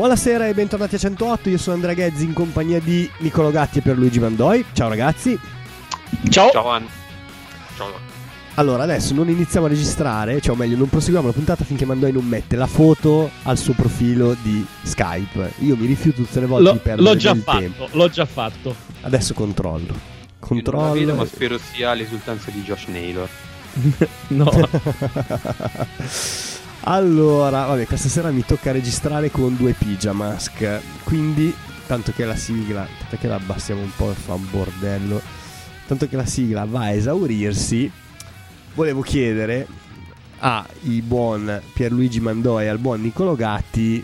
Buonasera e bentornati a 108, io sono Andrea Ghezzi in compagnia di Nicolo Gatti e Pierluigi Mandoi. Ciao ragazzi. Ciao. Ciao Ann. Ciao. Allora, adesso non iniziamo a registrare, cioè o meglio, non proseguiamo la puntata finché Mandoi non mette la foto al suo profilo di Skype. Io mi rifiuto tutte le volte L'ho, di perdere l'ho già del fatto, tempo. l'ho già fatto. Adesso controllo. Io non la Controllo. vedo, ma spero sia l'esultanza di Josh Naylor. No, allora, vabbè, questa sera mi tocca registrare con due pijamask. Quindi, tanto che la sigla, tanto che la abbassiamo un po' e fa un bordello. Tanto che la sigla va a esaurirsi, volevo chiedere ai buon Pierluigi Mandoi e al buon Nicolo Gatti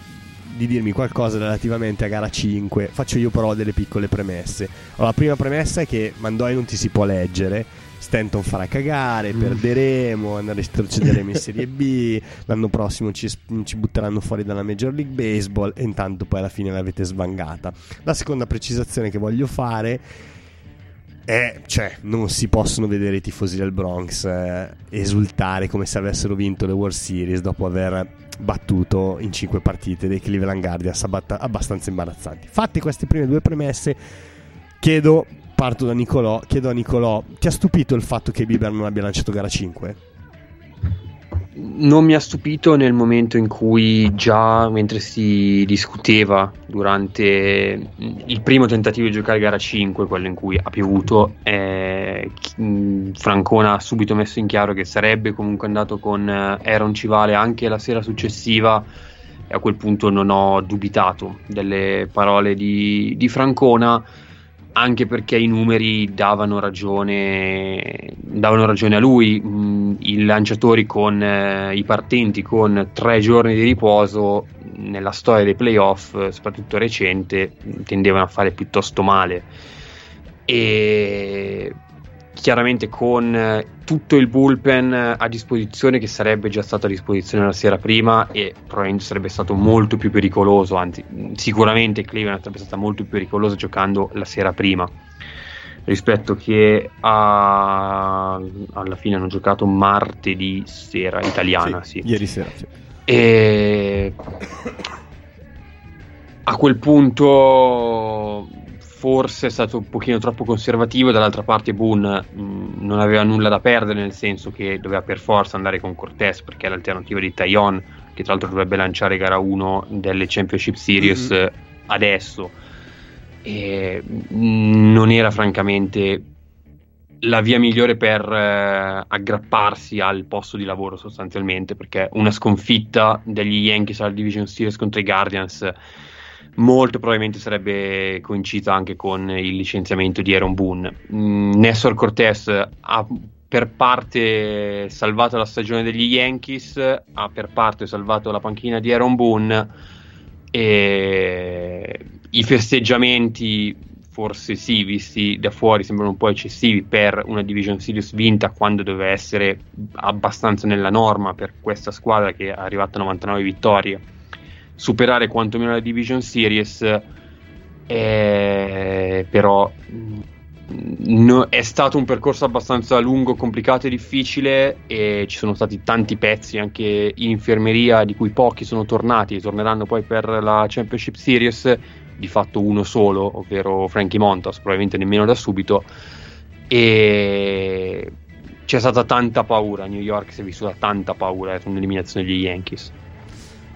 di dirmi qualcosa relativamente a gara 5. Faccio io però delle piccole premesse. Allora, la prima premessa è che Mandoi non ti si può leggere. Stanton farà cagare, perderemo, retrocederemo in Serie B, l'anno prossimo ci, ci butteranno fuori dalla Major League Baseball e intanto poi alla fine l'avete svangata. La seconda precisazione che voglio fare è, cioè, non si possono vedere i tifosi del Bronx eh, esultare come se avessero vinto le World Series dopo aver battuto in cinque partite dei Cleveland Guardians abbastanza imbarazzanti. Fatte queste prime due premesse, chiedo, parto da Nicolò, chiedo a Nicolò, ti ha stupito il fatto che Bieber non abbia lanciato gara 5? Non mi ha stupito nel momento in cui già mentre si discuteva durante il primo tentativo di giocare gara 5, quello in cui ha piovuto, eh, mh, Francona ha subito messo in chiaro che sarebbe comunque andato con eh, Aaron Civale anche la sera successiva e a quel punto non ho dubitato delle parole di, di Francona anche perché i numeri davano ragione, davano ragione a lui. Mm, I lanciatori con eh, i partenti con tre giorni di riposo nella storia dei playoff, eh, soprattutto recente, tendevano a fare piuttosto male. E chiaramente con eh, tutto il bullpen eh, a disposizione che sarebbe già stato a disposizione la sera prima e probabilmente sarebbe stato molto più pericoloso, anzi mh, sicuramente Cleveland sarebbe stata molto più pericolosa giocando la sera prima rispetto che a... alla fine hanno giocato martedì sera italiana, sì. Ieri sera, sì. E a quel punto forse è stato un pochino troppo conservativo. Dall'altra parte, Boone mh, non aveva nulla da perdere, nel senso che doveva per forza andare con Cortés perché è l'alternativa di Tyon, che tra l'altro dovrebbe lanciare gara 1 delle Championship Series Mhm. eh, adesso. E mh, non era francamente la via migliore per eh, aggrapparsi al posto di lavoro sostanzialmente perché una sconfitta degli Yankees alla Division Series contro i Guardians molto probabilmente sarebbe coincisa anche con il licenziamento di Aaron Boone mm, Nessor Cortés ha per parte salvato la stagione degli Yankees ha per parte salvato la panchina di Aaron Boone e i festeggiamenti forse sì, visti da fuori sembrano un po' eccessivi per una Division Series vinta quando doveva essere abbastanza nella norma per questa squadra che è arrivata a 99 vittorie. Superare quantomeno la Division Series, eh, però mh, no- è stato un percorso abbastanza lungo, complicato e difficile e ci sono stati tanti pezzi anche in infermeria di cui pochi sono tornati e torneranno poi per la Championship Series di fatto uno solo, ovvero Frankie Montas, probabilmente nemmeno da subito. E c'è stata tanta paura. A New York si è vissuta tanta paura con l'eliminazione degli Yankees.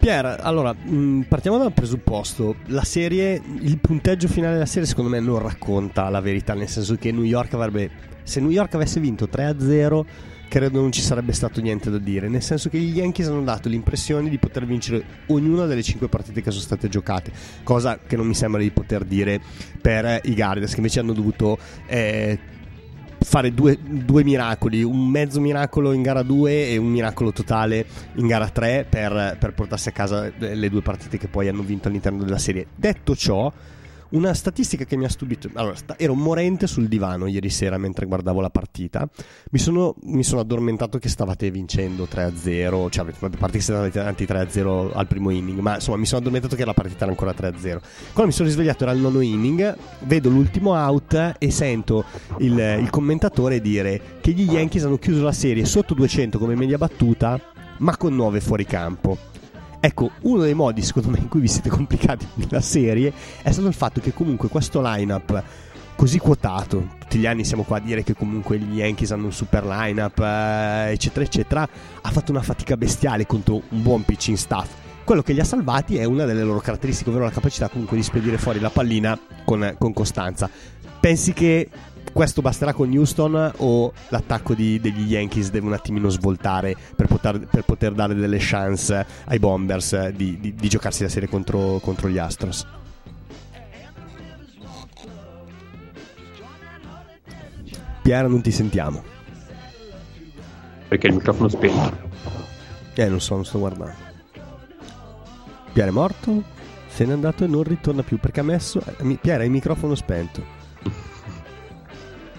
Pier, allora, mh, partiamo dal presupposto. La serie, il punteggio finale della serie secondo me non racconta la verità, nel senso che New York avrebbe... Se New York avesse vinto 3-0, credo non ci sarebbe stato niente da dire, nel senso che gli Yankees hanno dato l'impressione di poter vincere ognuna delle cinque partite che sono state giocate, cosa che non mi sembra di poter dire per i Guardians che invece hanno dovuto eh, fare due, due, miracoli, un mezzo miracolo in gara 2 e un miracolo totale in gara 3 per, per portarsi a casa le due partite che poi hanno vinto all'interno della serie. Detto ciò, una statistica che mi ha stupito. Allora, sta, ero morente sul divano ieri sera mentre guardavo la partita. Mi sono, mi sono addormentato che stavate vincendo 3-0. Cioè, a parte che siete andati 3-0 al primo inning, ma insomma, mi sono addormentato che la partita era ancora 3-0. Quando mi sono risvegliato era il nono inning. Vedo l'ultimo out e sento il, il commentatore dire che gli Yankees hanno chiuso la serie sotto 200 come media battuta, ma con 9 fuori campo. Ecco, uno dei modi secondo me in cui vi siete complicati nella serie è stato il fatto che comunque questo lineup così quotato, tutti gli anni siamo qua a dire che comunque gli Yankees hanno un super lineup, eh, eccetera, eccetera, ha fatto una fatica bestiale contro un buon pitching staff. Quello che li ha salvati è una delle loro caratteristiche, ovvero la capacità comunque di spedire fuori la pallina con, con costanza. Pensi che questo basterà con Houston o l'attacco di, degli Yankees deve un attimino svoltare per poter, per poter dare delle chance ai Bombers di, di, di giocarsi la serie contro, contro gli Astros? Piera, non ti sentiamo. Perché il microfono è spento. Eh, non so, non sto guardando. Piera è morto? Se n'è andato e non ritorna più perché ha messo. Eh, Piera, il microfono spento.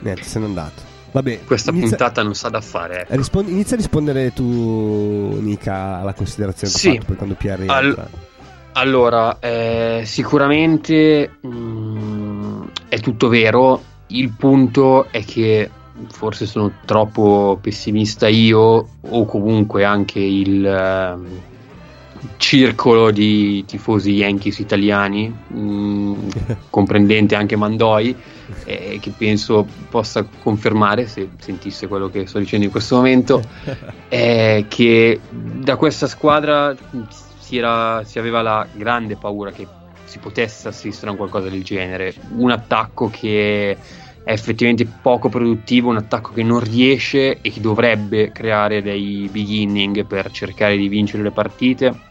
Niente, se n'è andato. Vabbè, Questa inizia... puntata non sa da fare. Eh. Rispond... Inizia a rispondere tu, Nica, alla considerazione sì. fatto poi quando Pierre Al... Allora, eh, sicuramente mh, mm, è tutto vero. Il punto è che forse sono troppo pessimista io, o comunque anche il uh, circolo di tifosi Yankees italiani, mh, comprendente anche Mandoi eh, che penso possa confermare, se sentisse quello che sto dicendo in questo momento, è che da questa squadra si, era, si aveva la grande paura che si potesse assistere a un qualcosa del genere. Un attacco che è effettivamente poco produttivo, un attacco che non riesce e che dovrebbe creare dei beginning per cercare di vincere le partite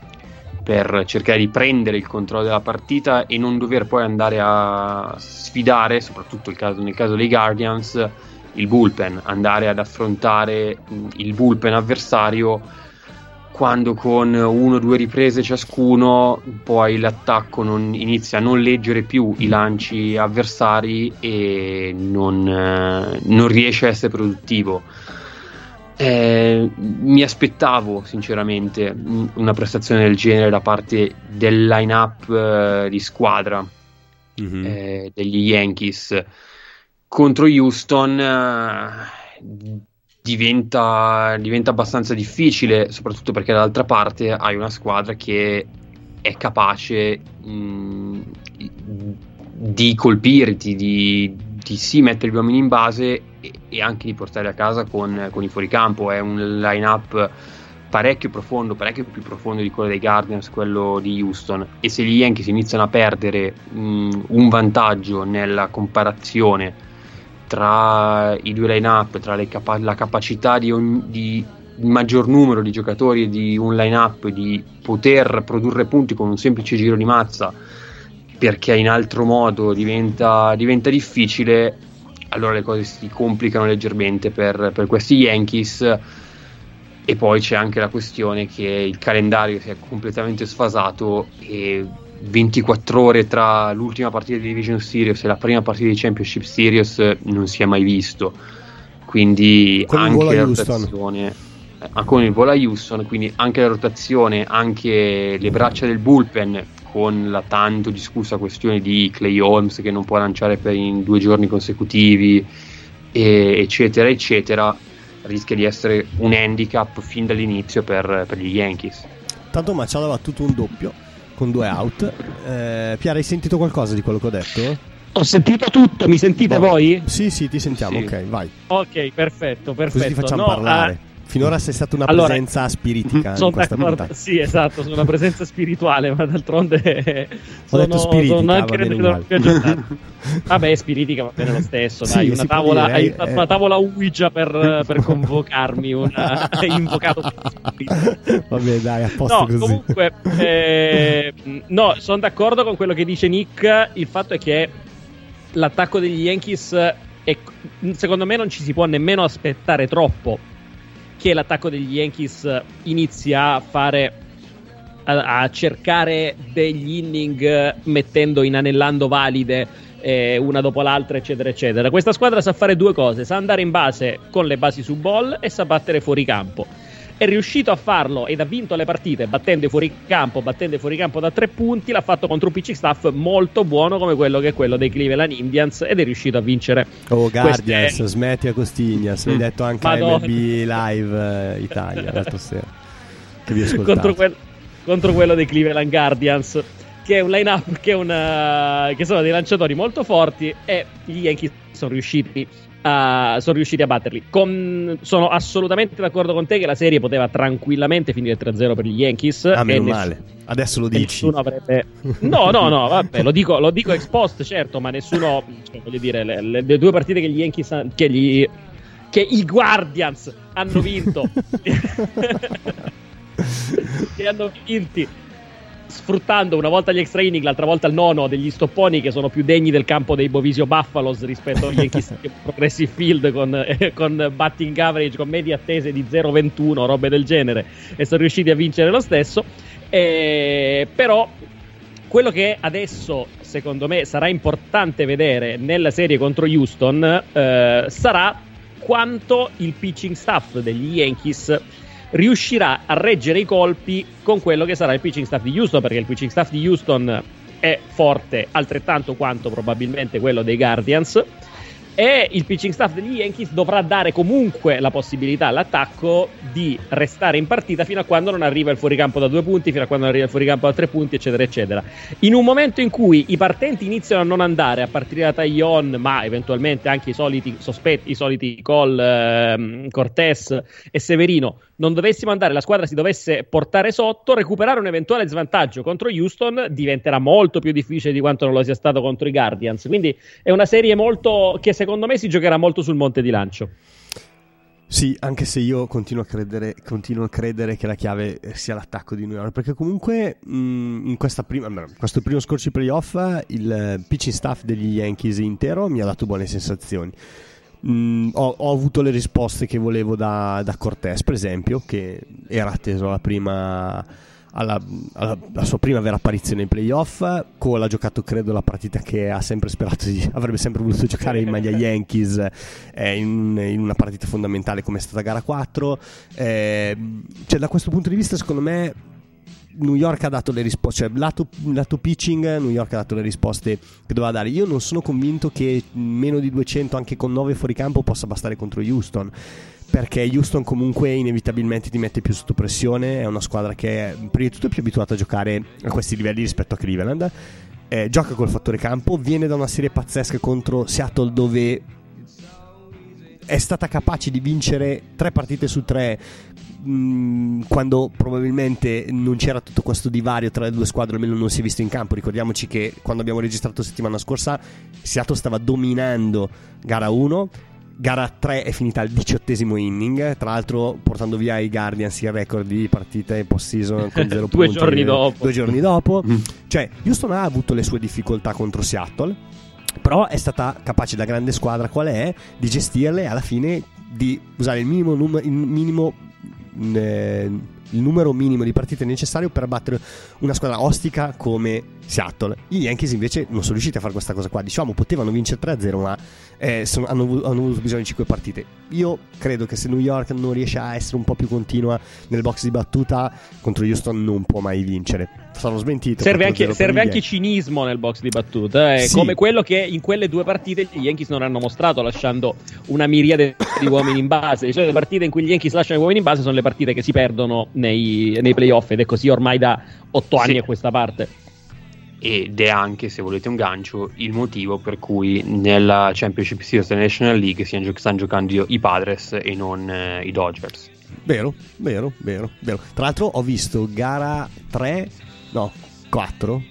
per cercare di prendere il controllo della partita e non dover poi andare a sfidare, soprattutto caso, nel caso dei Guardians, il bullpen, andare ad affrontare il bullpen avversario quando con uno o due riprese ciascuno poi l'attacco non, inizia a non leggere più i lanci avversari e non, eh, non riesce a essere produttivo eh, mi aspettavo sinceramente una prestazione del genere da parte del line-up eh, di squadra mm-hmm. eh, degli Yankees contro Houston. Eh, diventa, diventa abbastanza difficile, soprattutto perché dall'altra parte hai una squadra che è capace mh, di colpirti, di, di sì mettere gli uomini in base e, e anche di portare a casa con, con, i fuoricampo. È un line-up parecchio profondo, parecchio più profondo di quello dei Guardians, quello di Houston. E se gli Yankees iniziano a perdere mh, un vantaggio nella comparazione tra i due line-up, tra capa- la capacità di, ogni, di maggior numero di giocatori di un line-up di poter produrre punti con un semplice giro di mazza perché in altro modo diventa, diventa difficile, allora le cose si complicano leggermente per, per questi Yankees. E poi c'è anche la questione che il calendario si è completamente sfasato e 24 ore tra l'ultima partita di Division Series e la prima partita di Championship Series non si è mai visto. Quindi con anche la rotazione eh, con il volo a Houston, quindi anche la rotazione, anche le braccia del bullpen con la tanto discussa questione di Clay Holmes che non può lanciare per in due giorni consecutivi, e, eccetera, eccetera, rischia di essere un handicap fin dall'inizio per, per gli Yankees. Tanto Machado aveva tutto un doppio con due out. Eh, Piara, hai sentito qualcosa di quello che ho detto? Ho sentito tutto, mi sentite Boh. voi? Sì, sì, ti sentiamo, Sì. ok, vai. Ok, perfetto, perfetto. Così ti facciamo No, parlare. eh, Finora sei stata una Allora, presenza spiritica in Sono questa puntata. Sì, esatto, sono una presenza spirituale, ma d'altronde sono, detto spiritica, sono anche va bene aggiornate. Vabbè, spiritica va bene lo stesso, dai, una tavola, dire, hai eh, eh. una tavola Ouija per, per convocarmi, hai invocato spirito. Vabbè, dai, a posto No, così. comunque, eh, no, sono d'accordo con quello che dice Nick. Il fatto è che l'attacco degli Yankees, è, secondo me, non ci si può nemmeno aspettare troppo che l'attacco degli Yankees inizi a fare. A, a cercare degli inning mettendo, inanellando valide eh, una dopo l'altra, eccetera, eccetera. Questa squadra sa fare due cose: sa andare in base con le basi su ball e sa battere fuori campo è riuscito a farlo ed ha vinto le partite battendo i fuoricampo, battendo i fuoricampo da tre punti. L'ha fatto contro un pitching staff molto buono come quello che è quello dei Cleveland Indians ed è riuscito a vincere. Oh, Guardians, queste- smetti a Costignas. L'hai Mm. detto anche a Madonna. MLB Live eh, Italia l'altra sera. Che vi ho ascoltato. contro, quel- contro quello dei Cleveland Guardians. Che è un line-up che, una- che sono dei lanciatori molto forti e gli Yankees sono riusciti a, sono riusciti a batterli. Con- sono assolutamente d'accordo con te che la serie poteva tranquillamente finire 3-0 per gli Yankees. Ah, meno ness- male. Adesso lo dici. Nessuno avrebbe. No, no, no, vabbè, lo dico, lo dico ex post, certo, ma nessuno. Cioè, voglio dire, le, le- le due partite che gli Yankees. han- Che, gli, che i Guardians hanno vinto. che hanno vinti. Sfruttando una volta gli extra inning, l'altra volta il nono degli stopponi che sono più degni del campo dei Bovisio Buffaloes rispetto agli Yankees Progressive Field con, eh, con batting average, con medie attese di 0,21, robe del genere, e sono riusciti a vincere lo stesso. Eh, però quello che adesso secondo me sarà importante vedere nella serie contro Houston eh, sarà quanto il pitching staff degli Yankees riuscirà a reggere i colpi con quello che sarà il pitching staff di Houston perché il pitching staff di Houston è forte altrettanto quanto probabilmente quello dei Guardians e il pitching staff degli Yankees dovrà dare comunque la possibilità all'attacco di restare in partita fino a quando non arriva il fuoricampo da due punti, fino a quando non arriva il fuoricampo da tre punti, eccetera, eccetera. In un momento in cui i partenti iniziano a non andare, a partire da Taillon, ma eventualmente anche i soliti sospetti, i soliti Cole, ehm, Cortés e Severino, non dovessimo andare, la squadra si dovesse portare sotto, recuperare un eventuale svantaggio contro Houston diventerà molto più difficile di quanto non lo sia stato contro i Guardians. Quindi è una serie molto che secondo me si giocherà molto sul monte di lancio. Sì, anche se io continuo a credere, continuo a credere che la chiave sia l'attacco di New York, perché comunque mh, in questa prima, in questo primo scorcio playoff il pitching staff degli Yankees intero mi ha dato buone sensazioni. Mh, ho, ho avuto le risposte che volevo da, da Cortés, per esempio, che era atteso alla prima alla, alla- alla sua prima vera apparizione ai playoff. Cole ha giocato, credo, la partita che ha sempre sperato di avrebbe sempre voluto giocare in maglia Yankees eh, in, in una partita fondamentale come è stata gara 4. Eh, cioè, da questo punto di vista, secondo me. New York ha dato le risposte, cioè lato, lato pitching, New York ha dato le risposte che doveva dare. Io non sono convinto che meno di 200 anche con 9 fuoricampo possa bastare contro Houston perché Houston comunque inevitabilmente ti mette più sotto pressione, è una squadra che prima di tutto è più abituata a giocare a questi livelli rispetto a Cleveland, eh, gioca col fattore campo, viene da una serie pazzesca contro Seattle dove è stata capace di vincere tre partite su tre mh, quando probabilmente non c'era tutto questo divario tra le due squadre, almeno non si è visto in campo. Ricordiamoci che quando abbiamo registrato settimana scorsa, Seattle stava dominando gara 1. Gara 3 è finita al diciottesimo inning, tra l'altro portando via i Guardians il record di partite post-season con 0 Due punti. giorni dopo. Due giorni dopo. Cioè, Houston ha avuto le sue difficoltà contro Seattle, però è stata capace da grande squadra qual è di gestirle e alla fine di usare il minimo, num- il minimo eh, il numero minimo di partite necessario per battere una squadra ostica come Seattle. I Yankees invece non sono riusciti a fare questa cosa qua. Diciamo, potevano vincere 3-0, ma eh, sono- hanno, hanno avuto bisogno di 5 partite. Io credo che se New York non riesce a essere un po' più continua nel box di battuta, contro Houston non può mai vincere. Sarò smentito. Serve 4-0 anche, serve anche cinismo nel box di battuta, eh, Sì. come quello che in quelle due partite gli Yankees non hanno mostrato, lasciando una miriade di uomini in base. Cioè, le partite in cui gli Yankees lasciano gli uomini in base sono le partite che si perdono nei, nei playoff ed è così ormai da otto anni Sì. a questa parte. Ed è anche, se volete un gancio, il motivo per cui nella Championship Series della National League stanno giocando i Padres e non eh, i Dodgers. Vero, vero, vero, vero. Tra l'altro ho visto gara 3, no, 4.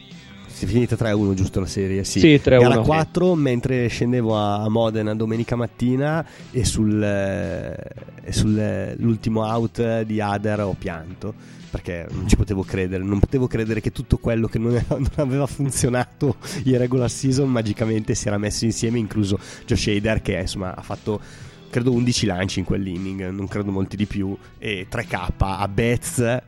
Si è finita 3-1 giusto la serie? Sì, Sì, 3-1, Gara sì. 4 mentre scendevo a Modena domenica mattina e sul, eh, e sull'ultimo out di Ader ho pianto perché non ci potevo credere, non potevo credere che tutto quello che non, era- non aveva funzionato in regular season magicamente si era messo insieme, incluso Josh Hader che insomma ha fatto credo 11 lanci in quell'inning, non credo molti di più, e 3K a Betts,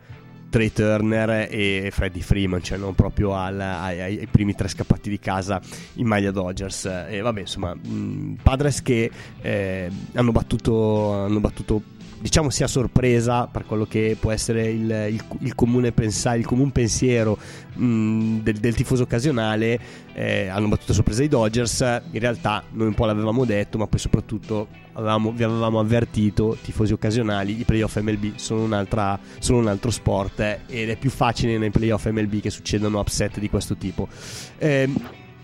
Trey Turner e Freddie Freeman, cioè non proprio al- ai- ai primi tre scappati di casa in maglia Dodgers. E vabbè, insomma, mh, Padres che eh, hanno battuto, hanno battuto diciamo sia sorpresa per quello che può essere il, il- il comune pensa- il comune pensiero mh, del, del tifoso occasionale eh, hanno battuto sorpresa i Dodgers. In realtà noi un po' l'avevamo detto ma poi soprattutto avevamo- vi avevamo avvertito tifosi occasionali i playoff MLB sono, sono un altro sport eh, ed è più facile nei playoff MLB che succedano upset di questo tipo. Ehm,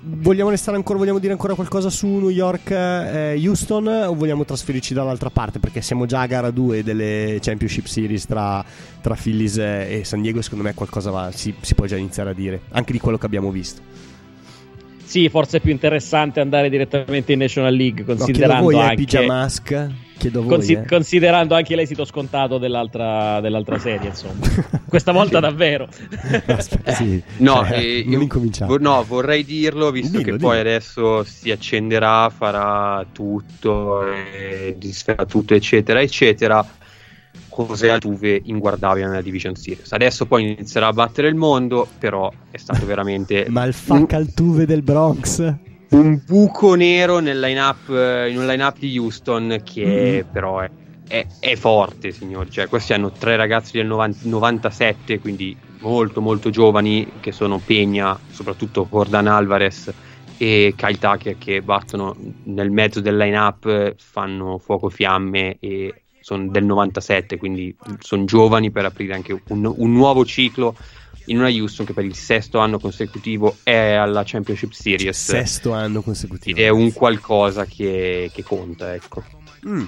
Vogliamo restare ancora, vogliamo dire ancora qualcosa su New York eh, Houston o vogliamo trasferirci dall'altra parte? Perché siamo già a gara 2 delle Championship Series tra, tra Phillies e San Diego. Secondo me qualcosa va- si, si può già iniziare a dire, anche di quello che abbiamo visto. Sì, forse è più interessante andare direttamente in National League, No, considerando voi, eh, anche... Pijamask. Chiedo voi. Consi- eh. considerando anche l'esito scontato dell'altra, dell'altra serie, insomma. Questa volta davvero. Aspetta, sì. No, Cioè, eh, io- vo- no, vorrei dirlo visto Dillo, che dillo. poi adesso si accenderà, farà tutto, eh, disferà tutto, eccetera, eccetera. José Altuve inguardabile nella Division Series. Adesso poi inizierà a battere il mondo, però è stato veramente Ma il fuck Altuve del Bronx. Un buco nero nel line-up, eh, in un line-up di Houston che Mm. però è, è- è forte, signori. Cioè, questi hanno tre ragazzi del 90 97, quindi molto molto giovani, che sono Pegna, soprattutto Jordan Alvarez e Kyle Tucker che battono nel mezzo del line-up, fanno fuoco fiamme e sono del 97, quindi sono giovani per aprire anche un, un nuovo ciclo in una Houston che per il sesto anno consecutivo è alla Championship Series Sesto anno consecutivo. ed è un qualcosa che, che conta, ecco. Mm.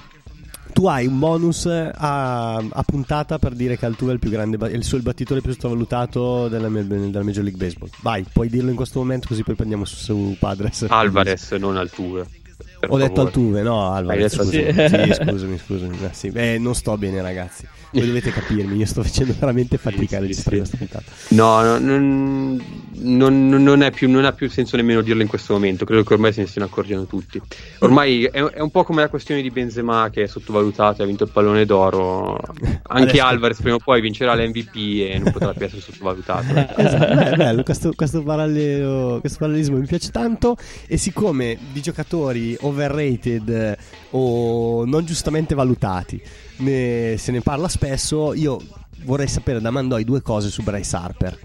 Tu hai un bonus a, a puntata per dire che Altuve è il più grande il suo il battitore più sottovalutato della, della Major League Baseball. Vai, puoi dirlo in questo momento così poi prendiamo su, su Padres. Alvarez, non Altuve. Ho detto favore. Altuve, no Alvarez. Detto. Altuve. Sì, scusami, scusami. Eh, sì. Eh, non sto bene, ragazzi. Voi dovete capirmi, io sto facendo veramente fatica a registrare questa puntata. No, no, non, non- non è più, non ha più senso nemmeno dirlo in questo momento. Credo che ormai se ne stiano accorgendo tutti. Ormai è, è un po' come la questione di Benzema che è sottovalutato e ha vinto il pallone d'oro. Anche Adesso- Alvarez prima o poi vincerà l'MVP e non potrà più essere sottovalutato. Esatto, beh, è bello, questo, questo parallelo- questo parallelismo mi piace tanto e siccome di giocatori overrated o non giustamente valutati ne- se ne parla spesso, io vorrei sapere da Mandoi due cose su Bryce Harper.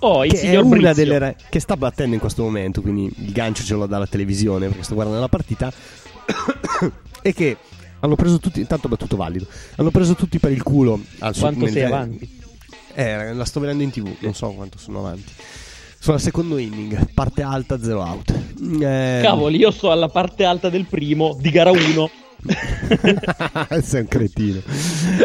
Oh, che è una Brizio. delle re- che sta battendo in questo momento, quindi il gancio ce l'ho dalla televisione perché sto guardando la partita e che hanno preso tutti, intanto battuto valido, hanno preso tutti per il culo al suo- Quanto sei avanti? Eh, la sto vedendo in tv, non so quanto sono avanti. Sono al secondo inning, parte alta, zero out. Eh, Cavoli, io sto alla parte alta del primo di gara 1. Sei un cretino.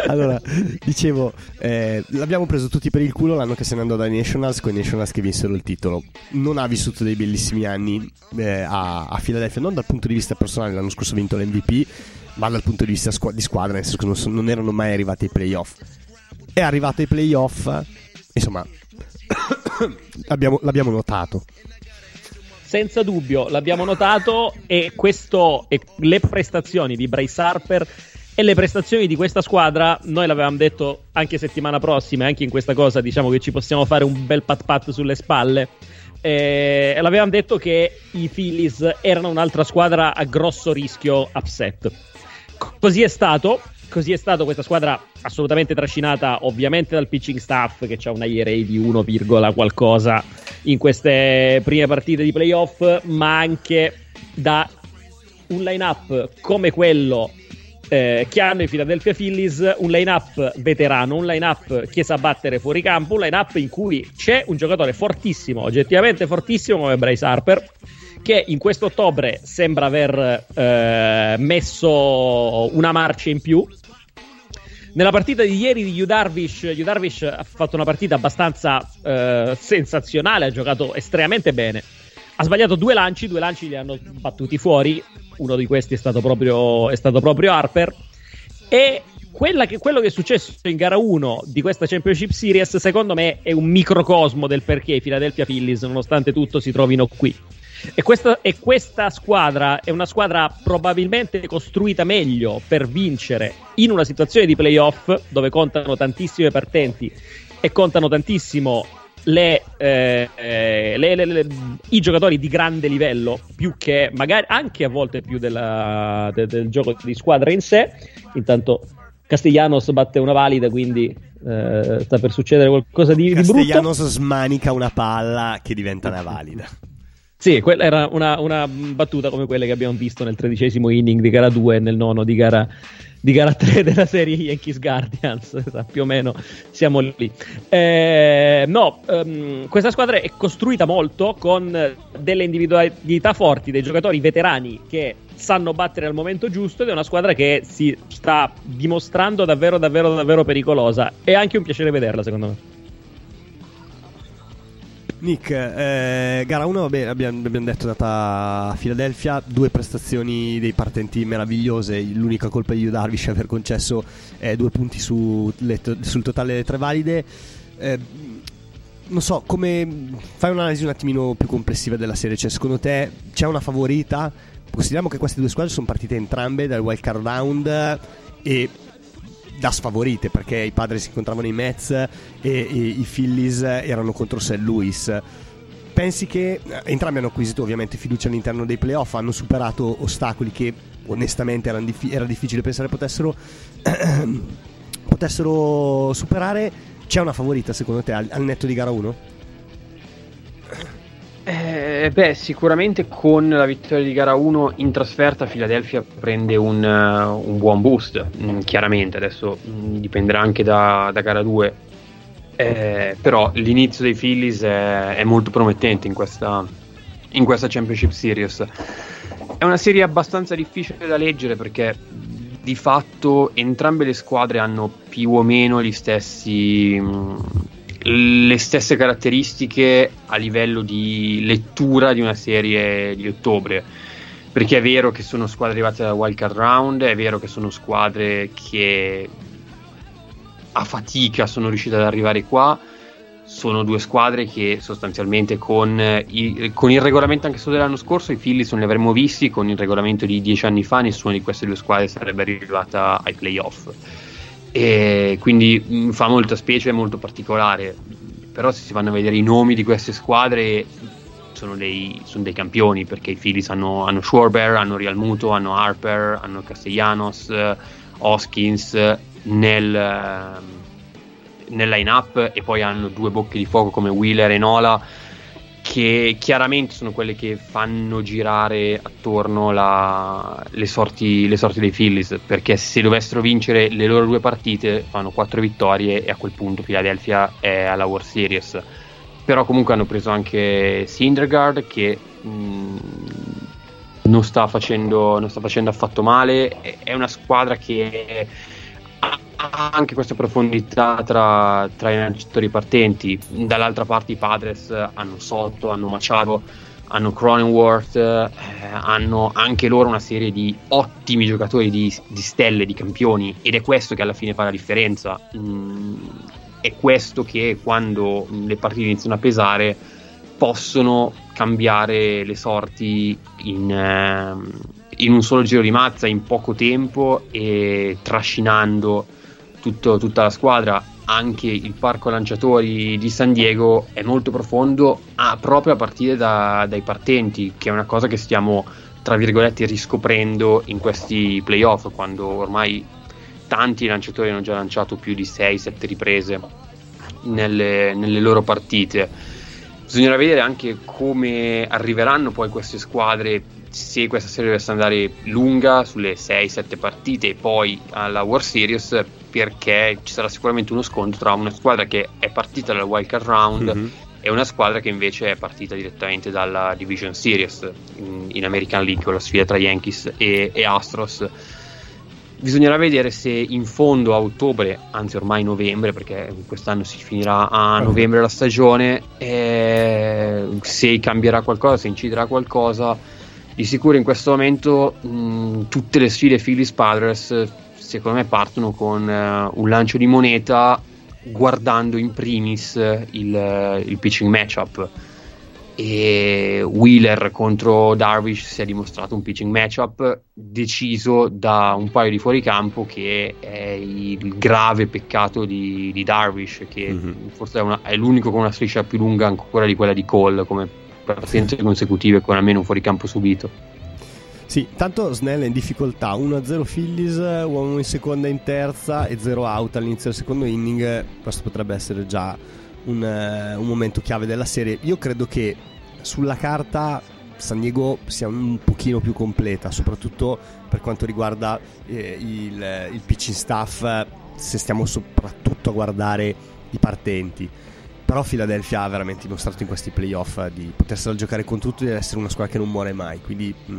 Allora, dicevo, eh, l'abbiamo preso tutti per il culo l'anno che se ne andò dai Nationals, con i Nationals che vinsero il titolo. Non ha vissuto dei bellissimi anni eh, a, a Philadelphia, non dal punto di vista personale, l'anno scorso ha vinto l'MVP, ma dal punto di vista squa- di squadra, nel senso che non, so- non erano mai arrivati ai playoff. È arrivato ai playoff, insomma, l'abbiamo, l'abbiamo notato. Senza dubbio, l'abbiamo notato e questo e le prestazioni di Bryce Harper e le prestazioni di questa squadra, noi l'avevamo detto anche settimana prossima, anche in questa cosa diciamo che ci possiamo fare un bel pat pat sulle spalle. Eh, l'avevamo detto che i Phillies erano un'altra squadra a grosso rischio upset. Così è stato. Così è stato questa squadra assolutamente trascinata ovviamente dal pitching staff che ha una ERA di 1, qualcosa in queste prime partite di playoff, ma anche da un line-up come quello eh, che hanno i Philadelphia Phillies, un line-up veterano, un line-up che sa battere fuori campo, un line-up in cui c'è un giocatore fortissimo, oggettivamente fortissimo come Bryce Harper, che in questo ottobre sembra aver eh, messo una marcia in più. Nella partita di ieri di Judarvish, Judarvish ha fatto una partita abbastanza eh, sensazionale, ha giocato estremamente bene. Ha sbagliato due lanci, due lanci li hanno battuti fuori. Uno di questi è stato proprio, è stato proprio Harper. E che, quello che è successo in gara 1 di questa Championship Series, secondo me, è un microcosmo del perché i Philadelphia Phillies, nonostante tutto, si trovino qui. E questa, e questa, squadra è una squadra probabilmente costruita meglio per vincere in una situazione di playoff dove contano tantissime partenti e contano tantissimo le, eh, le, le, i giocatori di grande livello, più che magari anche a volte più della, de, del gioco di squadra in sé. Intanto Castellanos batte una valida, quindi eh, sta per succedere qualcosa di, di brutto. Castellanos smanica una palla che diventa una valida. Sì, quella era una, una, battuta come quelle che abbiamo visto nel tredicesimo inning di gara 2 e nel nono di gara, di gara 3 della serie Yankees Guardians. più o meno siamo lì. Eh, no, um, questa squadra è costruita molto con delle individualità forti, dei giocatori veterani che sanno battere al momento giusto ed è una squadra che si sta dimostrando davvero, davvero, davvero pericolosa. È anche un piacere vederla, secondo me. Nick, eh, gara 1 vabbè, abbiamo, abbiamo, detto è andata a Philadelphia, due prestazioni dei partenti meravigliose, l'unica colpa di Darvish è aver concesso eh, due punti su le, sul totale delle tre valide. Eh, non so, come fai un'analisi un attimino più complessiva della serie, cioè secondo te c'è una favorita? Consideriamo che queste due squadre sono partite entrambe dal wild card round e da sfavorite perché i padri si incontravano i Mets e, e i Phillies erano contro St. Louis. Pensi che eh, entrambi hanno acquisito ovviamente fiducia all'interno dei playoff, hanno superato ostacoli che onestamente diffi- era difficile pensare potessero, potessero superare. C'è una favorita secondo te al, al netto di gara 1? Eh, beh, sicuramente con la vittoria di gara 1 in trasferta Philadelphia prende un, uh, un buon boost, mm, chiaramente adesso mm, dipenderà anche da, da gara 2, eh, però l'inizio dei Phillies è, è molto promettente in questa, in questa, Championship Series. È una serie abbastanza difficile da leggere perché di fatto entrambe le squadre hanno più o meno gli stessi... Mh, mm, le stesse caratteristiche a livello di lettura di una serie di ottobre. Perché è vero che sono squadre arrivate da wildcard round, è vero che sono squadre che a fatica sono riuscite ad arrivare qua. Sono due squadre che sostanzialmente con, i, con il regolamento anche solo dell'anno scorso i Phillies non li avremmo visti, con il regolamento di dieci anni fa nessuna di queste due squadre sarebbe arrivata ai playoff e quindi mm, fa molta specie, è molto particolare. Però se si vanno a vedere i nomi di queste squadre sono dei, sono dei campioni perché i Phillies hanno, hanno Schwarber, hanno Real Muto, hanno Harper, hanno Castellanos, uh, Hoskins nel, uh, nel line-up e poi hanno due bocche di fuoco come Wheeler e Nola che chiaramente sono quelle che fanno girare attorno la, le, sorti, le, sorti, dei Phillies perché se dovessero vincere le loro due partite fanno quattro vittorie e a quel punto Philadelphia è alla World Series. Però comunque hanno preso anche Syndergaard che mh, non, sta facendo, non sta facendo affatto male. È una squadra che anche questa profondità tra, tra i lanciatori partenti. Dall'altra parte i Padres hanno Sotto, hanno Machado, hanno Cronenworth, eh, hanno anche loro una serie di ottimi giocatori di, di, stelle, di campioni ed è questo che alla fine fa la differenza. Mm, è questo che quando le partite iniziano a pesare possono cambiare le sorti in, eh, in un solo giro di mazza in poco tempo e trascinando tutto, tutta la squadra, anche il parco lanciatori di San Diego è molto profondo, ah, proprio a partire da, dai partenti, che è una cosa che stiamo, tra virgolette, riscoprendo in questi playoff, quando ormai tanti lanciatori hanno già lanciato più di 6-7 riprese nelle, nelle loro partite. Bisognerà vedere anche come arriveranno poi queste squadre se questa serie dovesse andare lunga sulle 6-7 partite e poi alla World Series perché ci sarà sicuramente uno scontro tra una squadra che è partita dal wild card round mm-hmm. e una squadra che invece è partita direttamente dalla Division Series in, in American League con la sfida tra Yankees e, e Astros bisognerà vedere se in fondo a ottobre, anzi ormai novembre, perché quest'anno si finirà a novembre la stagione, eh, se cambierà qualcosa, se inciderà qualcosa. Di sicuro in questo momento mh, tutte le sfide Phillies Padres secondo me partono con uh, un lancio di moneta guardando in primis il, il pitching matchup e Wheeler contro Darvish si è dimostrato un pitching matchup deciso da un paio di fuoricampo che è il grave peccato di, di Darvish che mm-hmm. forse è, una, è, l'unico con una striscia più lunga ancora di quella di Cole come partenze consecutive con almeno un fuoricampo subito. Sì, tanto Snell è in difficoltà. 1-0 Phillies, uomo in seconda e in terza e 0 out all'inizio del secondo inning. Questo potrebbe essere già un, uh, un momento chiave della serie. Io credo che sulla carta San Diego sia un pochino più completa, soprattutto per quanto riguarda eh, il, il pitching staff, se stiamo soprattutto a guardare i partenti però Philadelphia ha veramente dimostrato in questi playoff di potersela giocare con tutto e di essere una squadra che non muore mai. Quindi mh,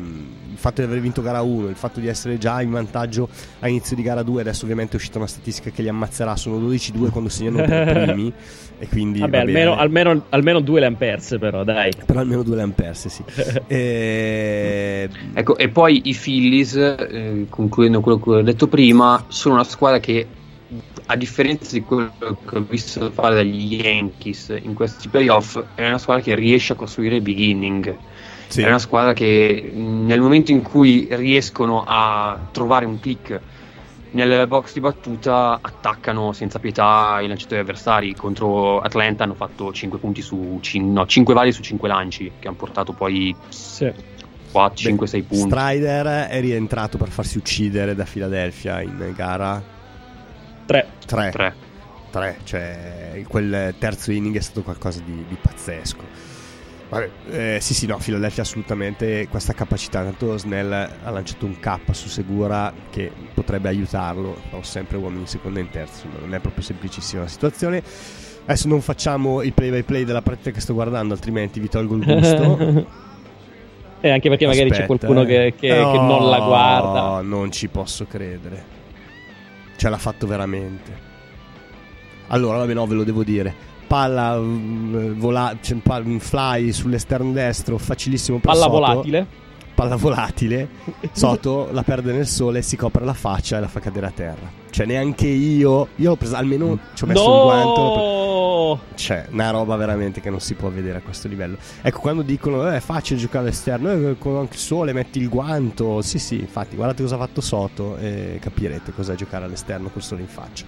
il fatto di aver vinto gara 1, il fatto di essere già in vantaggio a inizio di gara 2, adesso ovviamente è uscita una statistica che li ammazzerà, sono 12-2 quando segnano per primi. e quindi Vabbè, almeno, almeno, almeno, due le hanno perse, però dai. Però almeno due le hanno perse, sì. e... Ecco, e poi i Phillies, eh, concludendo quello che ho detto prima, sono una squadra che a differenza di quello che ho visto fare dagli Yankees in questi playoff, è una squadra che riesce a costruire beginning. Sì. È una squadra che nel momento in cui riescono a trovare un click nel box di battuta attaccano senza pietà i lanciatori avversari. Contro Atlanta hanno fatto 5 punti su 5, no, 5 vari su 5 lanci che hanno portato poi sì. 5-6 punti. Strider è rientrato per farsi uccidere da Philadelphia in gara Tre. Tre. Tre. Tre. Cioè, quel terzo inning è stato qualcosa di, di pazzesco. Vabbè, eh, sì, sì, no, Philadelphia assolutamente questa capacità. Tanto Snell ha lanciato un K su Segura che potrebbe aiutarlo. Ho sempre uomini in seconda e in terzo, non è proprio semplicissima la situazione. Adesso non facciamo il play by play della partita che sto guardando, altrimenti vi tolgo il gusto. e anche perché magari Aspetta, c'è qualcuno che, che, no, che non la guarda. No, non ci posso credere ce l'ha fatto veramente. Allora, vabbè, no, ve lo devo dire. Palla, mm, vola, cioè, un fly sull'esterno destro, facilissimo per Palla Soto. volatile. Palla volatile. Soto la perde nel sole, si copre la faccia e la fa cadere a terra. Cioè, neanche io. Io ho preso, almeno ci ho messo no! un guanto. Per... Cioè, una roba veramente che non si può vedere a questo livello. Ecco, quando dicono eh, è facile giocare all'esterno, eh, con anche il sole metti il guanto. Sì, sì, infatti, guardate cosa ha fatto Soto e capirete cos'è giocare all'esterno col sole in faccia.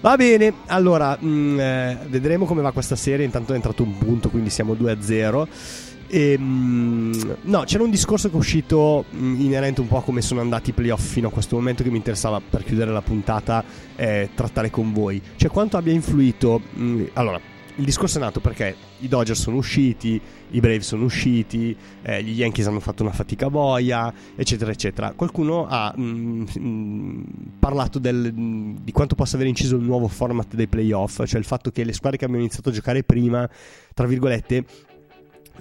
Va bene, allora, mh, mm, eh, vedremo come va questa serie. Intanto è entrato un punto, quindi siamo 2 a 0. E, ehm, no, c'era un discorso che è uscito mm, inerente un po' a come sono andati i playoff fino a questo momento che mi interessava per chiudere la puntata eh, trattare con voi. Cioè quanto abbia influito... Mh, mm, allora, il discorso è nato perché i Dodgers sono usciti, i Braves sono usciti, eh, gli Yankees hanno fatto una fatica boia, eccetera, eccetera. Qualcuno ha mh, mh, parlato del, mh, di quanto possa aver inciso il nuovo format dei playoff, cioè il fatto che le squadre che abbiamo iniziato a giocare prima, tra virgolette,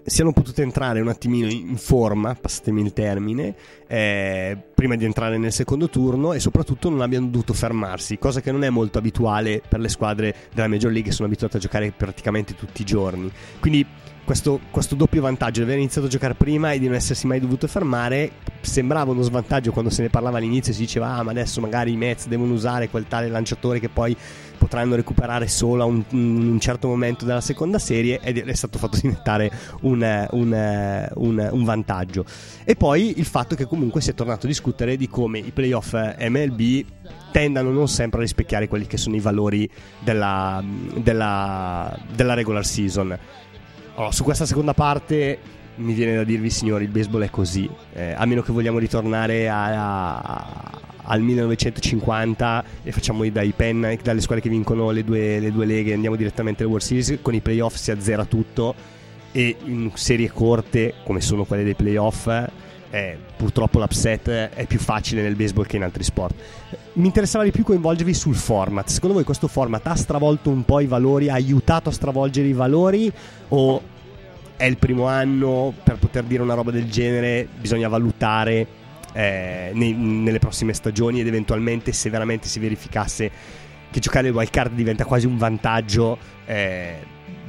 siano potute entrare un attimino in forma, passatemi il termine, eh, prima di entrare nel secondo turno e soprattutto non abbiano dovuto fermarsi, cosa che non è molto abituale per le squadre della Major League che sono abituate a giocare praticamente tutti i giorni. Quindi questo, questo, doppio vantaggio di aver iniziato a giocare prima e di non essersi mai dovuto fermare sembrava uno svantaggio quando se ne parlava all'inizio si diceva ah ma adesso magari i Mets devono usare quel tale lanciatore che poi potranno recuperare solo a un, un certo momento della seconda serie ed è stato fatto diventare un, un, un, vantaggio. E poi il fatto che comunque si è tornato a discutere di come i playoff MLB tendano non sempre a rispecchiare quelli che sono i valori della, della, della regular season. Allora, su questa seconda parte mi viene da dirvi, signori, il baseball è così. Eh, a meno che vogliamo ritornare a, a, al 1950 e facciamo dai penna, dalle squadre che vincono le due, le due leghe, andiamo direttamente alle World Series. Con i playoff si azzera tutto e in serie corte, come sono quelle dei playoff, eh, purtroppo l'upset è più facile nel baseball che in altri sport. Mi interessava di più coinvolgervi sul format. Secondo voi questo format ha stravolto un po' i valori, ha aiutato a stravolgere i valori o è il primo anno per poter dire una roba del genere bisogna valutare eh, nei- nelle prossime stagioni ed eventualmente se veramente si verificasse che giocare il wild card diventa quasi un vantaggio eh,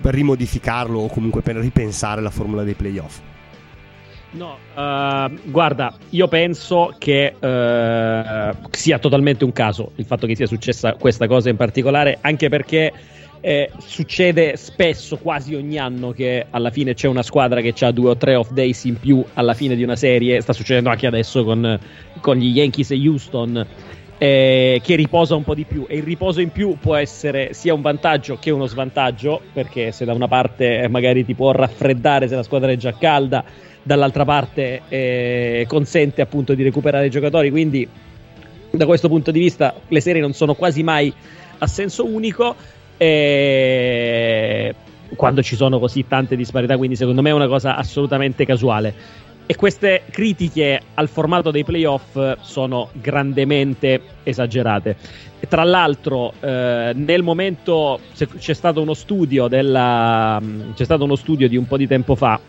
rimodificarlo o comunque per ripensare la formula dei playoff. No, uh, guarda, io penso che uh, sia totalmente un caso il fatto che sia successa questa cosa in particolare, anche perché eh, succede spesso, quasi ogni anno, che alla fine c'è una squadra che ha due o tre off days in più alla fine di una serie. Sta succedendo anche adesso con, con gli Yankees e Houston. Eh, che riposa un po' di più e il riposo in più può essere sia un vantaggio che uno svantaggio perché se da una parte magari ti può raffreddare se la squadra è già calda dall'altra parte eh, consente appunto di recuperare i giocatori quindi da questo punto di vista le serie non sono quasi mai a senso unico eh, quando ci sono così tante disparità quindi secondo me è una cosa assolutamente casuale e queste critiche al formato dei playoff sono grandemente esagerate. E tra l'altro, eh, nel momento c'è stato uno studio della, c'è stato uno studio di un po' di tempo fa.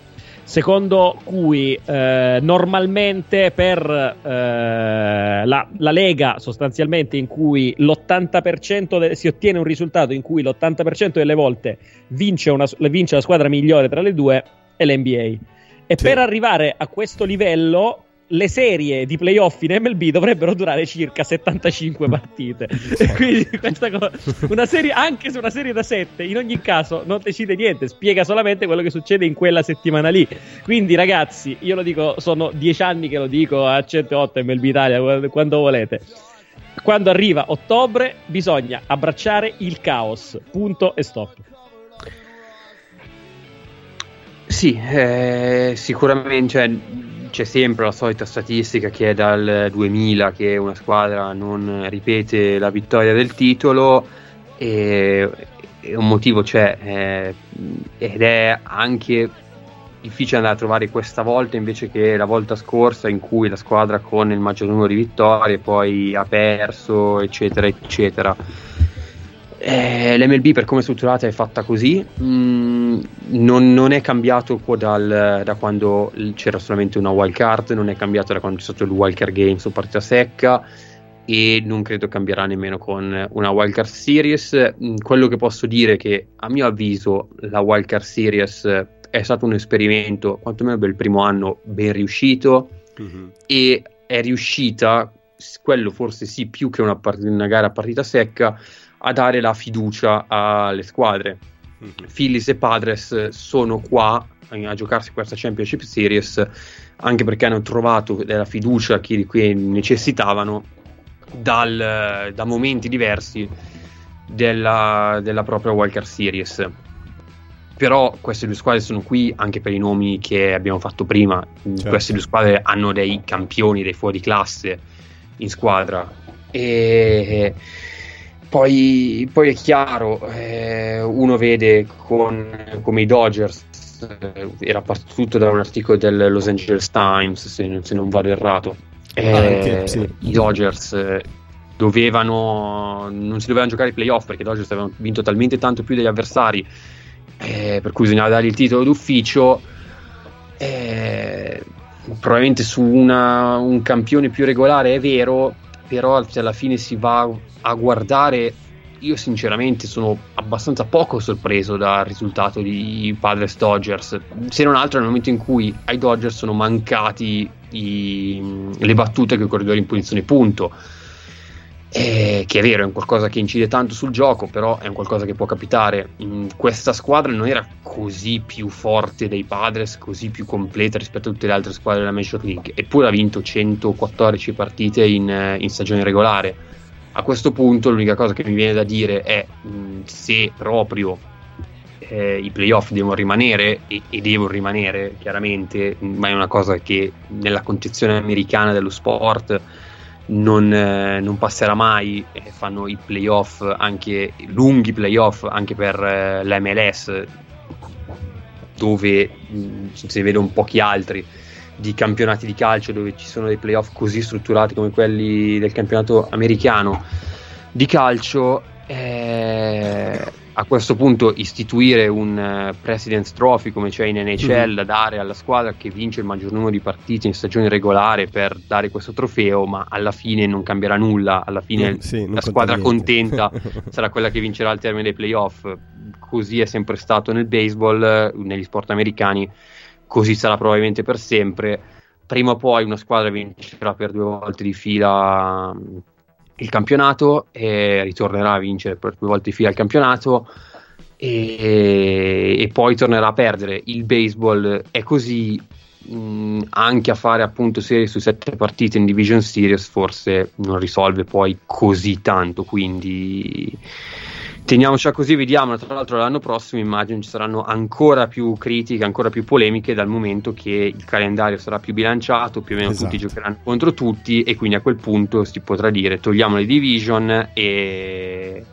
Secondo cui eh, normalmente per eh, la, la, Lega, sostanzialmente, in cui l'80% de- si ottiene un risultato in cui l'80% delle volte vince, una, vince la squadra migliore tra le due, è l'NBA e sì. per arrivare a questo livello le serie di playoff in MLB dovrebbero durare circa 75 partite. Quindi questa cosa, una serie, anche se una serie da 7, in ogni caso non decide niente, spiega solamente quello che succede in quella settimana lì. Quindi ragazzi, io lo dico, sono 10 anni che lo dico a 108 MLB Italia, quando volete. Quando arriva ottobre bisogna abbracciare il caos. Punto e stop. Sì, eh, sicuramente cioè, c'è sempre la solita statistica che è dal 2000 che una squadra non ripete la vittoria del titolo e, e un motivo c'è eh, ed è anche difficile andare a trovare questa volta invece che la volta scorsa in cui la squadra con il maggior numero di vittorie poi ha perso eccetera eccetera eh, L'MLB per come è strutturata è fatta così, mm, non, non, è cambiato dal, da quando c'era solamente una wild card, non è cambiato da quando c'è stato il wild card game su partita secca e non credo cambierà nemmeno con una wild card series. Mm, quello che posso dire è che a mio avviso la wild card series è stato un esperimento, quantomeno per il primo anno, ben riuscito mm-hmm. e è riuscita, quello forse sì più che una, part- una gara a partita secca, a dare la fiducia alle squadre. Mm-hmm. Phillies e Padres sono qua a giocarsi questa Championship Series anche perché hanno trovato della fiducia che cui necessitavano dal, da momenti diversi della, della propria Walker Series. Però queste due squadre sono qui anche per i nomi che abbiamo fatto prima. Certo. Queste due squadre hanno dei campioni, dei fuori classe in squadra. E poi, poi è chiaro, eh, uno vede con, come i Dodgers, eh, era partito da un articolo del Los Angeles Times, se, se non vado errato, eh, Anche, sì. i Dodgers eh, dovevano, non si dovevano giocare i playoff perché i Dodgers avevano vinto talmente tanto più degli avversari, eh, per cui bisognava dargli il titolo d'ufficio. Eh, probabilmente su una, un campione più regolare è vero, però alla fine si va a guardare, io sinceramente sono abbastanza poco sorpreso dal risultato di Padres Dodgers, se non altro nel momento in cui ai Dodgers sono mancati i, le battute che corridori in posizione punto. Eh, che è vero, è un qualcosa che incide tanto sul gioco, però è un qualcosa che può capitare. Mm, questa squadra non era così più forte dei Padres, così più completa rispetto a tutte le altre squadre della Major League, eppure ha vinto 114 partite in, eh, in stagione regolare a questo punto l'unica cosa che mi viene da dire è mh, mm, se proprio eh, i playoff devono rimanere e, e, devono rimanere chiaramente, ma è una cosa che nella concezione americana dello sport non, eh, non passerà mai, eh, fanno i playoff anche lunghi playoff anche per eh, l'MLS dove mh, si vedono pochi altri di campionati di calcio dove ci sono dei playoff così strutturati come quelli del campionato americano di calcio eh, a questo punto istituire un uh, President's Trophy come c'è in NHL mm. da dare alla squadra che vince il maggior numero di partite in stagione regolare per dare questo trofeo, ma alla fine non cambierà nulla, alla fine mm, sì, la squadra contenta sarà quella che vincerà al termine dei playoff, così è sempre stato nel baseball, negli sport americani, così sarà probabilmente per sempre. Prima o poi una squadra vincerà per due volte di fila il campionato e ritornerà a vincere per due volte fila il campionato e, e poi tornerà a perdere. Il baseball è così, mh, anche a fare appunto serie su sette partite in Division Series forse non risolve poi così tanto, quindi teniamoci così, vediamo. Tra l'altro, l'anno prossimo immagino ci saranno ancora più critiche, ancora più polemiche, dal momento che il calendario sarà più bilanciato, più o meno esatto. tutti giocheranno contro tutti, e quindi a quel punto si potrà dire togliamo le division e.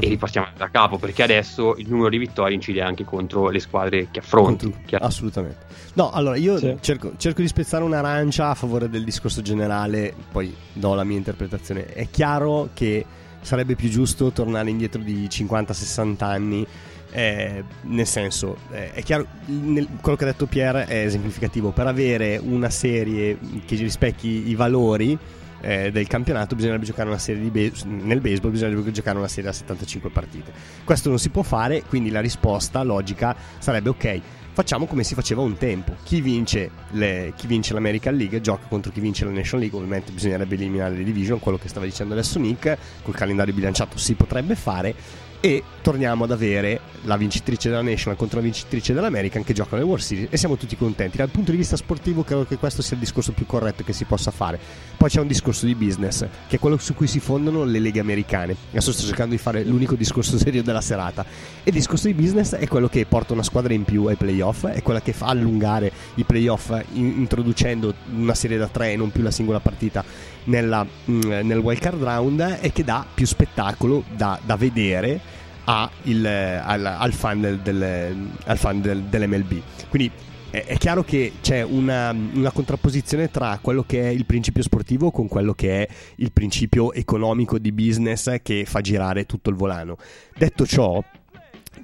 E ripartiamo da capo perché adesso il numero di vittorie incide anche contro le squadre che affronti. Assolutamente. No, allora io sì. cerco, cerco di spezzare un'arancia a favore del discorso generale, poi do la mia interpretazione. È chiaro che sarebbe più giusto tornare indietro di 50-60 anni. Eh, nel senso, eh, è chiaro, nel, quello che ha detto Pierre è esemplificativo. Per avere una serie che rispecchi i valori eh, del campionato, bisognerebbe giocare una serie di be- nel baseball, bisognerebbe giocare una serie da 75 partite. Questo non si può fare, quindi la risposta logica sarebbe: ok, facciamo come si faceva un tempo. Chi vince, le, chi vince, l'American League gioca contro chi vince la National League. Ovviamente bisognerebbe eliminare le division, quello che stava dicendo adesso Nick. Col calendario bilanciato si potrebbe fare e torniamo ad avere la vincitrice della National contro la vincitrice dell'American che giocano le World Series e siamo tutti contenti. Dal punto di vista sportivo credo che questo sia il discorso più corretto che si possa fare. Poi c'è un discorso di business, che è quello su cui si fondano le leghe americane. Adesso sto cercando di fare l'unico discorso serio della serata. E il discorso di business è quello che porta una squadra in più ai playoff, è quella che fa allungare i playoff introducendo una serie da tre e non più la singola partita nella, mm, nel wild card round e che dà più spettacolo da, da vedere il, al, al, fan, del, del, al fan del, dell'MLB. Quindi è, è, chiaro che c'è una, una, contrapposizione tra quello che è il principio sportivo con quello che è il principio economico di business che fa girare tutto il volano. Detto ciò,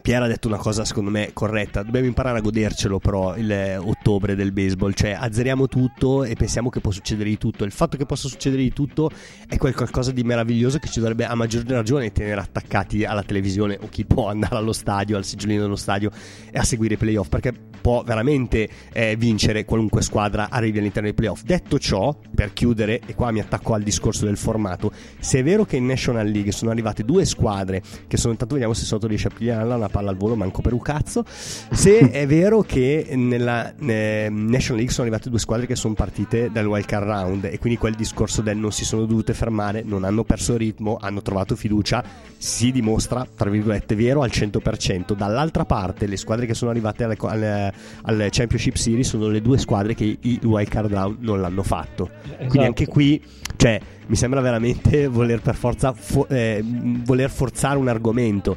Piera ha detto una cosa secondo me corretta, dobbiamo imparare a godercelo però il ottobre del baseball, cioè azzeriamo tutto e pensiamo che può succedere di tutto. Il fatto che possa succedere di tutto è qualcosa di meraviglioso che ci dovrebbe a maggior ragione tenere attaccati alla televisione o chi può andare allo stadio, al sigillino dello stadio e a seguire i playoff perché può veramente eh, vincere qualunque squadra arrivi all'interno dei playoff. Detto ciò, per chiudere, e qua mi attacco al discorso del formato, se è vero che in National League sono arrivate due squadre che sono, intanto vediamo se sotto riesce a pigliarla una palla al volo, manco per un cazzo. Se è vero che nella eh, National League sono arrivate due squadre che sono partite dal wild card round e quindi quel discorso del non si sono dovute fermare, non hanno perso ritmo, hanno trovato fiducia, si dimostra, tra virgolette, vero al 100%. Dall'altra parte, le squadre che sono arrivate alle, alle, alle Championship Series sono le due squadre che il wild card round non l'hanno fatto. Esatto. Quindi anche qui, cioè, mi sembra veramente voler per forza fo- eh, voler forzare un argomento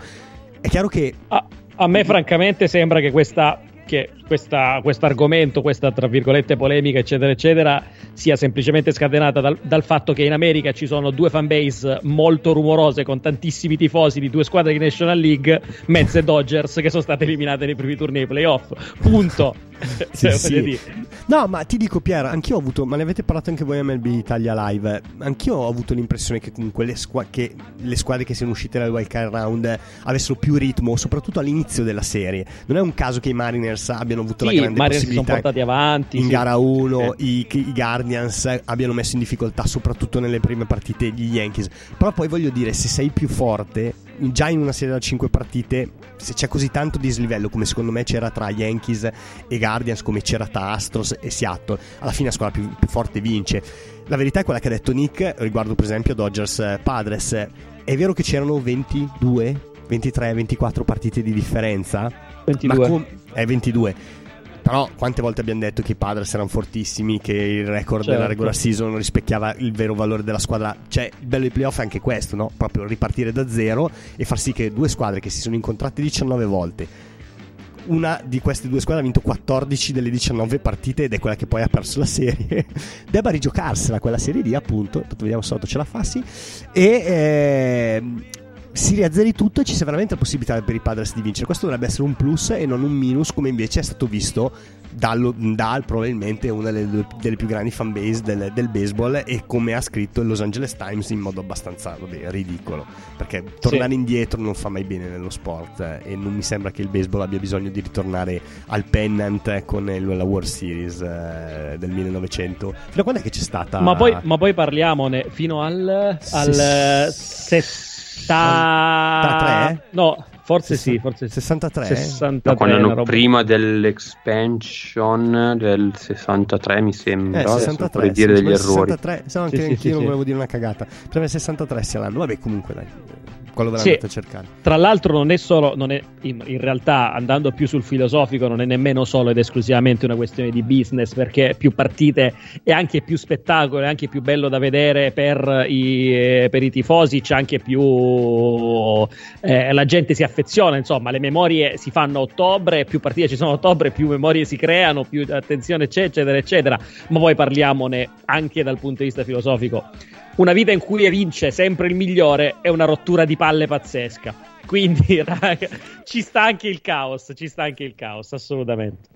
è chiaro che... A, a me francamente sembra che questa che questo argomento, questa tra virgolette polemica, eccetera, eccetera, sia semplicemente scatenata dal, dal, fatto che in America ci sono due fanbase molto rumorose con tantissimi tifosi di due squadre di National League, Mets e Dodgers, che sono state eliminate nei primi turni dei playoff. Punto. sì, sì. No, ma ti dico, Pier, anch'io ho avuto, ma ne avete parlato anche voi a MLB Italia Live. Anch'io ho avuto l'impressione che comunque le, squ- che le squadre che siano uscite dal wild card round avessero più ritmo, soprattutto all'inizio della serie. Non è un caso che i Mariners abbiano avuto sì, la grande Mariners possibilità. sono portati avanti in sì. gara 1, eh. i, i Guardians abbiano messo in difficoltà, soprattutto nelle prime partite, gli Yankees. Però poi voglio dire, se sei più forte già in una serie da 5 partite, se c'è così tanto dislivello come secondo me c'era tra Yankees e Guardians, come c'era tra Astros e Seattle, alla fine la squadra più, più forte vince. La verità è quella che ha detto Nick riguardo per esempio Dodgers eh, Padres. È vero che c'erano 22, 23, 24 partite di differenza? 22. Ma com- è 22 però quante volte abbiamo detto che i Padres erano fortissimi, che il record certo. della regular season rispecchiava il vero valore della squadra. Cioè, il bello dei playoff è anche questo, no? Proprio ripartire da zero e far sì che due squadre che si sono incontrate 19 volte una di queste due squadre ha vinto 14 delle 19 partite ed è quella che poi ha perso la serie. Debba rigiocarsela quella serie lì, appunto. Vediamo se ce la fa, sì. E eh, si riazzeri tutto e ci sia veramente la possibilità per i Padres di vincere. Questo dovrebbe essere un plus e non un minus, come invece è stato visto dallo, da probabilmente una delle, delle, più grandi fanbase del, del, baseball e come ha scritto il Los Angeles Times in modo abbastanza vabbè, ridicolo. Perché tornare sì. indietro non fa mai bene nello sport eh, e non mi sembra che il baseball abbia bisogno di ritornare al pennant con il, la World Series eh, del 1900. Fino a quando è che c'è stata? Ma poi, ma poi parliamone fino al, al Se... 63? No, forse sì, forse 63. 63 no, quando hanno prima dell'expansion del 63 mi sembra, eh, 63, vorrei dire degli errori. 63, se no anche sì, sì, io sì, non volevo dire una cagata. Prima del 63 sia l'anno. Vabbè, comunque dai quello veramente sì, a cercare. Tra l'altro, non è solo, non è, in, in, realtà, andando più sul filosofico, non è nemmeno solo ed esclusivamente una questione di business, perché più partite è anche più spettacolo, è anche più bello da vedere per i, eh, per i tifosi, c'è anche più. Eh, la gente si affeziona, insomma, le memorie si fanno a ottobre, più partite ci sono a ottobre, più memorie si creano, più attenzione c'è, eccetera, eccetera. Ma poi parliamone anche dal punto di vista filosofico una vita in cui vince sempre il migliore è una rottura di palle pazzesca. Quindi, raga, ci sta anche il caos, ci sta anche il caos, assolutamente.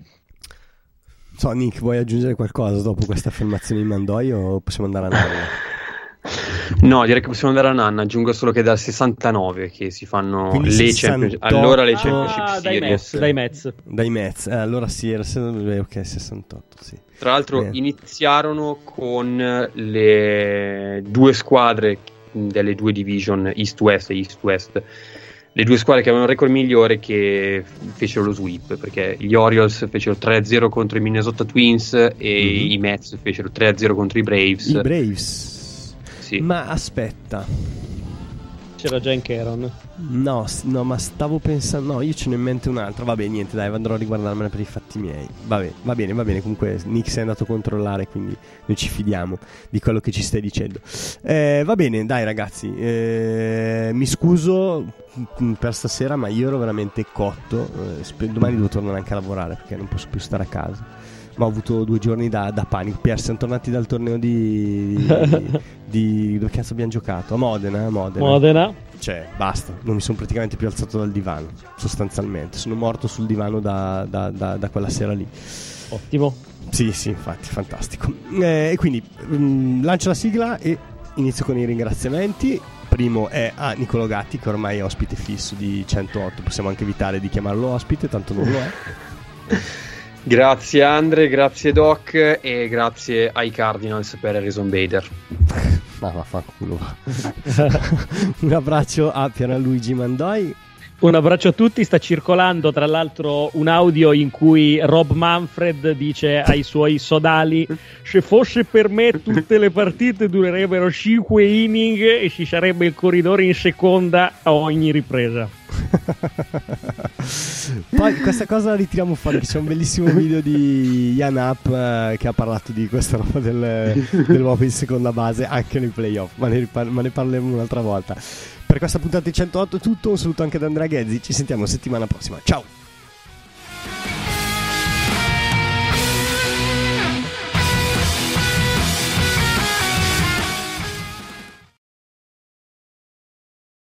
So, Nick, vuoi aggiungere qualcosa dopo questa affermazione di Mandoi o possiamo andare a Nanna? No, direi che possiamo andare a Nanna. Aggiungo solo che è dal 69 che si fanno Quindi le 68... Championship. Allora le Championship ah, Series. Dai Mets. Dai Mets. Eh, allora sì, ok, 68, sì. Tra l'altro eh. iniziarono con le due squadre delle due division East-West e East-West le due squadre che avevano il record migliore che fecero lo sweep perché gli Orioles fecero 3-0 contro i Minnesota Twins e mm-hmm. i Mets fecero 3-0 contro i Braves i Braves sì. ma aspetta c'era già in Caron. No, no, ma stavo pensando. No, io ce n'ho in mente un'altra. Vabbè, niente, dai, andrò a riguardarmela per i fatti miei. Vabbè, va bene, va bene. Comunque, Nick si è andato a controllare, quindi noi ci fidiamo di quello che ci stai dicendo. Eh, va bene, dai, ragazzi. Eh, mi scuso per stasera, ma io ero veramente cotto. Eh, domani devo tornare anche a lavorare perché non posso più stare a casa ma ho avuto due giorni da, da panico. Pier, siamo tornati dal torneo di, di, di, Dove cazzo abbiamo giocato? A Modena, Modena. Modena. Cioè, basta, non mi sono praticamente più alzato dal divano, sostanzialmente. Sono morto sul divano da, da, da, quella sera lì. Ottimo. Sì, sì, infatti, fantastico. Eh, e quindi mh, mm, lancio la sigla e inizio con i ringraziamenti. Primo è a Nicolo Gatti, che ormai è ospite fisso di 108. Possiamo anche evitare di chiamarlo ospite, tanto non lo è. Grazie Andre, grazie Doc e grazie ai Cardinals per Harrison Bader. Ma vaffanculo. Un abbraccio a Pierluigi Mandoi. Un abbraccio a tutti, sta circolando tra l'altro un audio in cui Rob Manfred dice ai suoi sodali se fosse per me tutte le partite durerebbero 5 inning e ci sarebbe il corridore in seconda a ogni ripresa. Poi questa cosa la ritiriamo fuori. C'è un bellissimo video di Ian Up eh, che ha parlato di questa roba del, dell'uomo in seconda base anche nei playoff. Ma ne, ma ne parleremo un'altra volta. Per questa puntata di 108 è tutto. Un saluto anche da Andrea Ghezzi. Ci sentiamo settimana prossima. Ciao!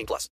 18 plus.